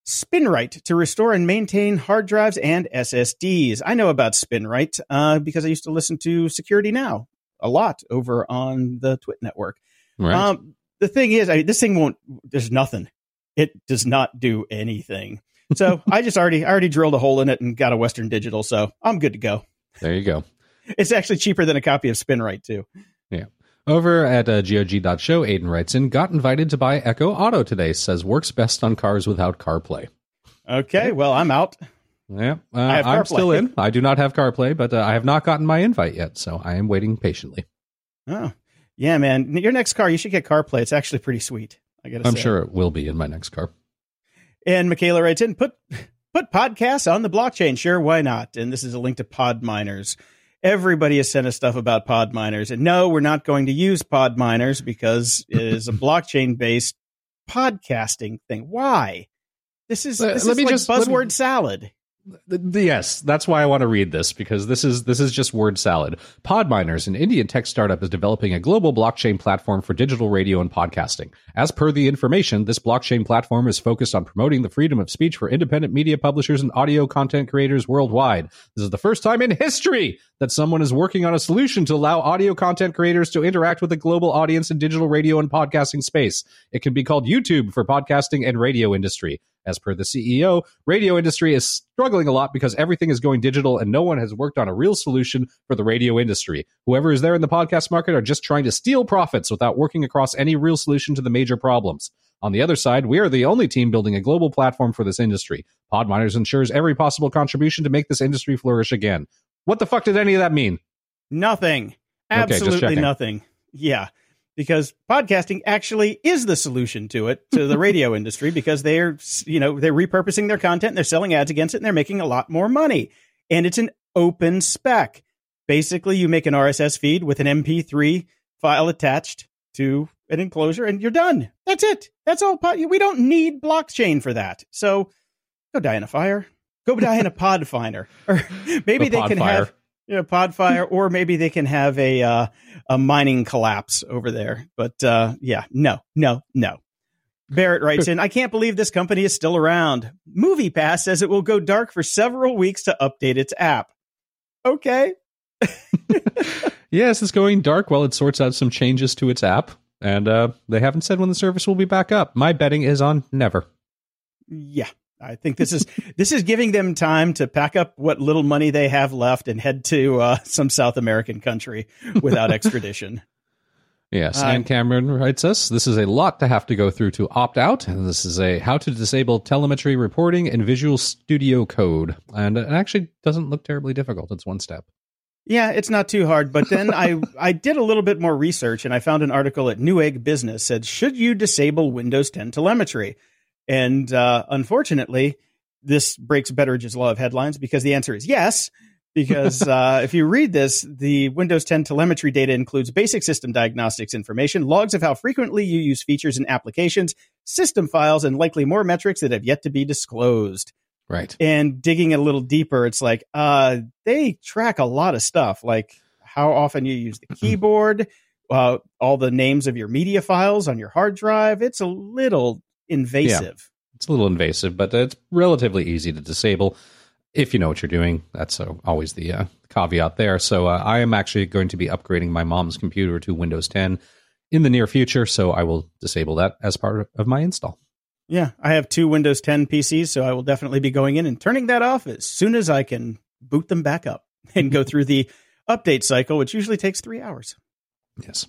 SpinRite to restore and maintain hard drives and SSDs. I know about SpinRite uh, because I used to listen to Security Now a lot over on the Twit network. Right. Um, the thing is, I this thing won't. There's nothing. It does not do anything. So I just already I already drilled a hole in it and got a Western Digital. So I'm good to go. There you go. It's actually cheaper than a copy of SpinRite too. Yeah. Over at uh, GOG.show, Aiden writes in, got invited to buy Echo Auto today, says works best on cars without CarPlay. Okay, well, I'm out. Yeah, uh, I'm still in. I do not have CarPlay, but uh, I have not gotten my invite yet, so I am waiting patiently. Oh, yeah, man. Your next car, you should get CarPlay. It's actually pretty sweet. I gotta I'm say. sure it will be in my next car. And Michaela writes in, put put podcasts on the blockchain. Sure, why not? And this is a link to Podminers everybody has sent us stuff about pod miners. And no, we're not going to use pod miners because it is a blockchain based podcasting thing. Why? This is, this let is me like just buzzword me, salad yes, that's why I want to read this because this is this is just word salad. Podminers, an Indian tech startup, is developing a global blockchain platform for digital radio and podcasting. As per the information, this blockchain platform is focused on promoting the freedom of speech for independent media publishers and audio content creators worldwide. This is the first time in history that someone is working on a solution to allow audio content creators to interact with a global audience in digital radio and podcasting space. It can be called YouTube for podcasting and radio industry. As per the CEO, radio industry is struggling a lot because everything is going digital and no one has worked on a real solution for the radio industry. Whoever is there in the podcast market are just trying to steal profits without working across any real solution to the major problems. On the other side, we are the only team building a global platform for this industry. Podminers ensures every possible contribution to make this industry flourish again. What the fuck did any of that mean? Nothing. Absolutely okay, nothing. Yeah because podcasting actually is the solution to it to the radio industry because they're you know they're repurposing their content they're selling ads against it and they're making a lot more money. And it's an open spec. Basically you make an rss feed with an mp3 file attached to an enclosure and you're done. That's it. That's all we don't need blockchain for that. So go die in a fire go die in a pod finder or maybe they can fire. have know, Podfire, or maybe they can have a uh, a mining collapse over there. But uh, yeah, no, no, no. Barrett writes in, I can't believe this company is still around. MoviePass says it will go dark for several weeks to update its app. Okay. yes, it's going dark while it sorts out some changes to its app. And uh, they haven't said when the service will be back up. My betting is on never. Yeah, I think this is this is giving them time to pack up what little money they have left and head to uh, some South American country without extradition. Yes, uh, and Cameron writes us, this is a lot to have to go through to opt out. And this is a how to disable telemetry reporting in Visual Studio Code. And it actually doesn't look terribly difficult. It's one step. Yeah, it's not too hard. But then I, I did a little bit more research and I found an article at Newegg Business said, should you disable Windows 10 telemetry? And uh, unfortunately, this breaks Betteridge's law of headlines because the answer is yes. Because uh, if you read this, the Windows 10 telemetry data includes basic system diagnostics information, logs of how frequently you use features and applications, system files, and likely more metrics that have yet to be disclosed. Right. And digging a little deeper, it's like uh, they track a lot of stuff, like how often you use the keyboard, uh, all the names of your media files on your hard drive. It's a little invasive. Yeah, it's a little invasive, but it's relatively easy to disable if you know what you're doing. That's uh, always the uh, caveat there. So uh, I am actually going to be upgrading my mom's computer to Windows 10 in the near future, so I will disable that as part of my install. Yeah, I have two Windows 10 PCs, so I will definitely be going in and turning that off as soon as I can boot them back up and go through the update cycle, which usually takes three hours. Yes.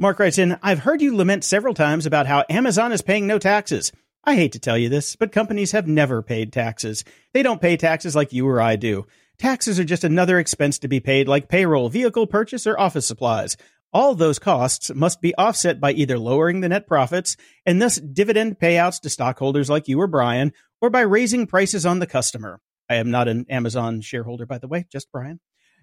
Mark writes in, I've heard you lament several times about how Amazon is paying no taxes. I hate to tell you this, but companies have never paid taxes. They don't pay taxes like you or I do. Taxes are just another expense to be paid like payroll, vehicle purchase, or office supplies. All those costs must be offset by either lowering the net profits and thus dividend payouts to stockholders like you or Brian, or by raising prices on the customer. I am not an Amazon shareholder, by the way, just Brian.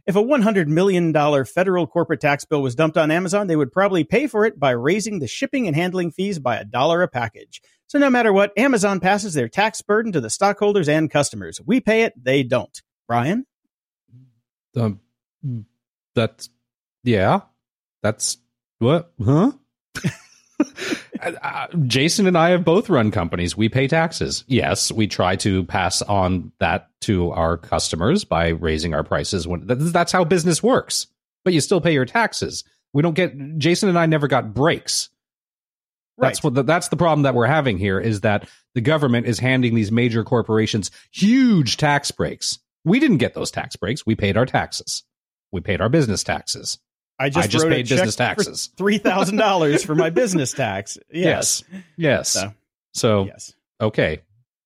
If a $100 million federal corporate tax bill was dumped on Amazon, they would probably pay for it by raising the shipping and handling fees by a dollar a package. So no matter what, Amazon passes their tax burden to the stockholders and customers. We pay it, they don't. Brian? Um, that's, yeah, that's what, huh? uh, Jason and I have both run companies. We pay taxes. Yes, we try to pass on that to our customers by raising our prices. When that's how business works. But you still pay your taxes. We don't get. Jason and I never got breaks. That's what the, that's the problem that we're having here is that the government is handing these major corporations huge tax breaks. We didn't get those tax breaks. We paid our taxes. We paid our business taxes. I just, I just paid business taxes. Three thousand dollars for my business tax. Yes, yes. yes. So, so, yes. Okay,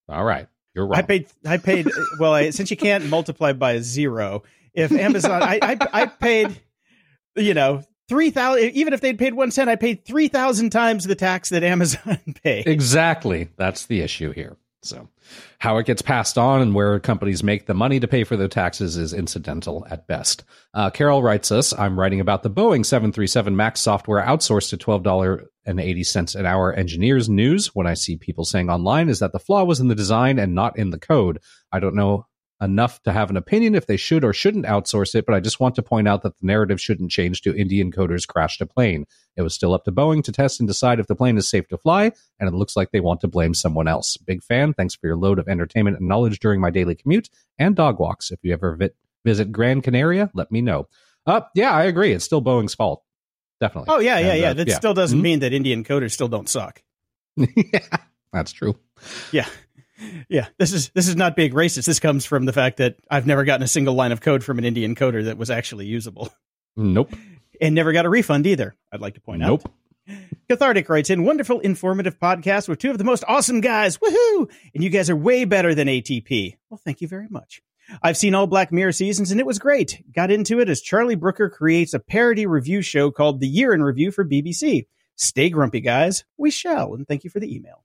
all right. You're right. I paid. I paid. well, I, since you can't multiply by zero, if Amazon, I, I, I paid. You know, three thousand. Even if they'd paid one cent, I paid three thousand times the tax that Amazon paid. Exactly. That's the issue here. So, how it gets passed on and where companies make the money to pay for their taxes is incidental at best. Uh, Carol writes us I'm writing about the Boeing 737 MAX software outsourced to $12.80 an hour engineers news. What I see people saying online is that the flaw was in the design and not in the code. I don't know enough to have an opinion if they should or shouldn't outsource it, but I just want to point out that the narrative shouldn't change to Indian coders crashed a plane. It was still up to Boeing to test and decide if the plane is safe to fly, and it looks like they want to blame someone else. Big fan. Thanks for your load of entertainment and knowledge during my daily commute and dog walks. If you ever vi- visit Grand Canaria, let me know. Uh, yeah, I agree. It's still Boeing's fault. Definitely. Oh, yeah, yeah, yeah. Uh, that yeah. still doesn't mm-hmm. mean that Indian coders still don't suck. yeah, that's true. Yeah yeah, this is this is not being racist. This comes from the fact that I've never gotten a single line of code from an Indian coder that was actually usable. Nope. And never got a refund either. I'd like to point nope. out. Nope. Cathartic writes in wonderful, informative podcast with two of the most awesome guys. Woohoo! And you guys are way better than ATP. Well, thank you very much. I've seen all Black Mirror seasons and it was great. Got into it as Charlie Brooker creates a parody review show called The Year in Review for BBC. Stay grumpy, guys. We shall. And thank you for the email.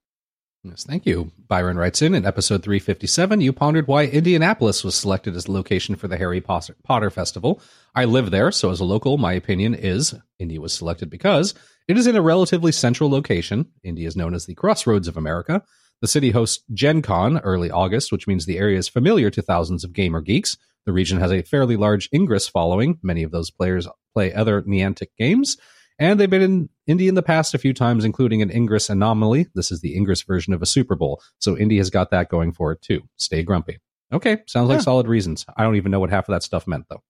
Yes, thank you. Byron writes in in episode 357, you pondered why Indianapolis was selected as the location for the Harry Potter Festival. I live there, so as a local, my opinion is Indy was selected because it is in a relatively central location. Indy is known as the crossroads of America. The city hosts Gen Con early August, which means the area is familiar to thousands of gamer geeks. The region has a fairly large Ingress following. Many of those players play other Niantic games. And they've been in Indy in the past a few times, including an Ingress anomaly. This is the Ingress version of a Super Bowl. So Indy has got that going for it too. Stay grumpy. Okay, sounds like yeah. solid reasons. I don't even know what half of that stuff meant though.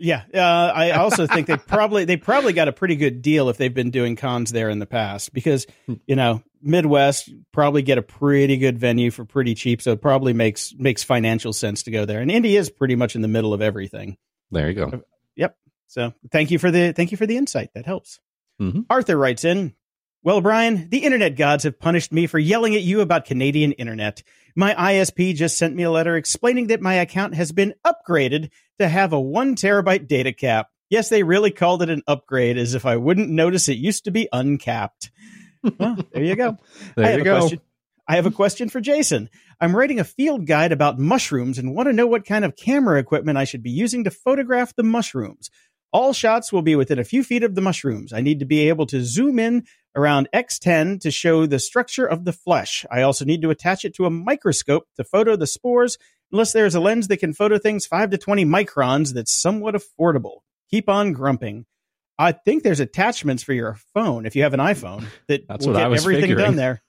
Yeah, uh, I also think they probably they probably got a pretty good deal if they've been doing cons there in the past because hmm. you know Midwest probably get a pretty good venue for pretty cheap, so it probably makes makes financial sense to go there. And Indy is pretty much in the middle of everything. There you go. Yep. So thank you for the thank you for the insight. That helps. Mm-hmm. Arthur writes in, well, Brian, the internet gods have punished me for yelling at you about Canadian internet. My ISP just sent me a letter explaining that my account has been upgraded to have a one terabyte data cap. Yes, they really called it an upgrade as if I wouldn't notice it used to be uncapped. Well, there you go. there you go. Question. I have a question for Jason. I'm writing a field guide about mushrooms and want to know what kind of camera equipment I should be using to photograph the mushrooms. All shots will be within a few feet of the mushrooms. I need to be able to zoom in around X10 to show the structure of the flesh. I also need to attach it to a microscope to photo the spores, unless there's a lens that can photo things 5 to 20 microns that's somewhat affordable. Keep on grumping. I think there's attachments for your phone if you have an iPhone that That's will get everything figuring. done there.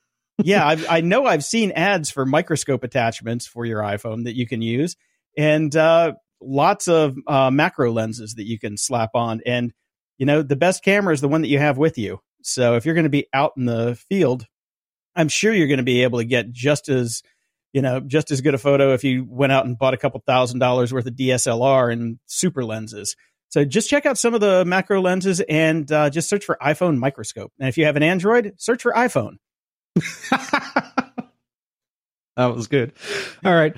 yeah, I've, i know I've seen ads for microscope attachments for your iPhone that you can use, and uh, lots of uh, macro lenses that you can slap on. And, you know, the best camera is the one that you have with you. So if you're going to be out in the field, I'm sure you're going to be able to get just as, you know, just as good a photo if you went out and bought a couple thousand dollars worth of DSLR and super lenses. So just check out some of the macro lenses and uh, just search for iPhone microscope. And if you have an Android, search for iPhone. that was good. All right.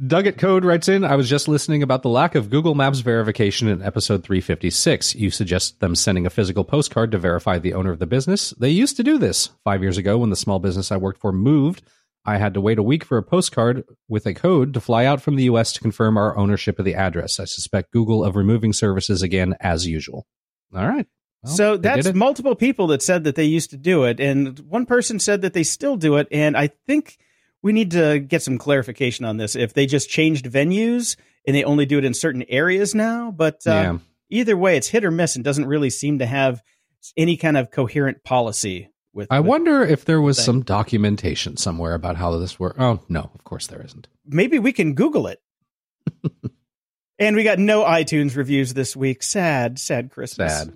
Dugget Code writes in, I was just listening about the lack of Google Maps verification in episode 356. You suggest them sending a physical postcard to verify the owner of the business. They used to do this five years ago when the small business I worked for moved. I had to wait a week for a postcard with a code to fly out from the US to confirm our ownership of the address. I suspect Google of removing services again as usual. All right. Well, so that's multiple people that said that they used to do it. And one person said that they still do it. And I think we need to get some clarification on this. If they just changed venues and they only do it in certain areas now. But uh, yeah. either way, it's hit or miss and doesn't really seem to have any kind of coherent policy with. I with wonder if there was thing. some documentation somewhere about how this works. Oh no, of course there isn't. Maybe we can Google it. and we got no iTunes reviews this week. Sad, sad Christmas. Sad.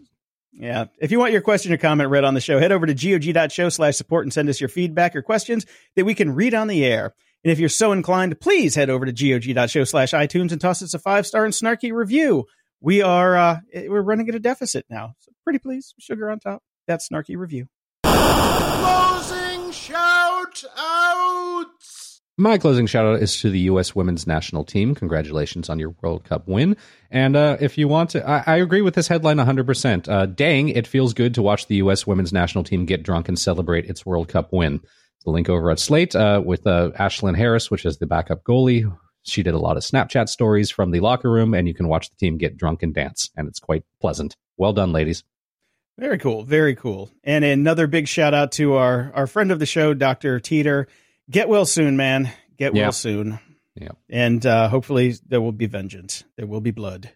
Yeah. If you want your question or comment read on the show, head over to gog.show slash support and send us your feedback or questions that we can read on the air. And if you're so inclined, please head over to gog.show slash iTunes and toss us a five star and snarky review. We are uh, we're running at a deficit now. So pretty please, sugar on top. That snarky review. Closing shout outs. My closing shout out is to the U.S. women's national team. Congratulations on your World Cup win. And uh, if you want to, I, I, agree with this headline 100%. Uh, dang, it feels good to watch the U.S. women's national team get drunk and celebrate its World Cup win. The link over at Slate uh, with uh, Ashlyn Harris, which is the backup goalie. She did a lot of Snapchat stories from the locker room, and you can watch the team get drunk and dance, and it's quite pleasant. Well done, ladies. Very cool. Very cool. And another big shout out to our, our friend of the show, Dr. Teeter. Get well soon, man. Get well soon. Yeah. And uh, hopefully there will be vengeance. There will be blood.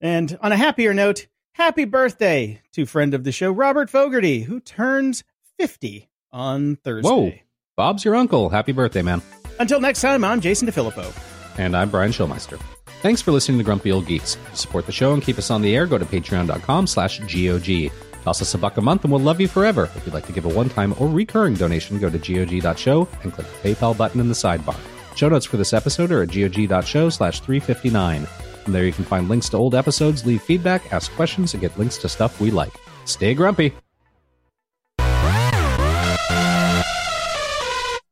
And on a happier note, happy birthday to friend of the show, Robert Fogarty, who turns 50 on Thursday. Whoa. Bob's your uncle. Happy birthday, man. Until next time, I'm Jason DeFilippo. And I'm Brian Schulmeister. Thanks for listening to Grumpy Old Geeks. To support the show and keep us on the air, go to patreon.com slash GOG. Toss us a buck a month and we'll love you forever. If you'd like to give a one-time or recurring donation, go to GOG.show and click the PayPal button in the sidebar. Show notes for this episode are at GOG.show slash 359. From there you can find links to old episodes, leave feedback, ask questions, and get links to stuff we like. Stay grumpy.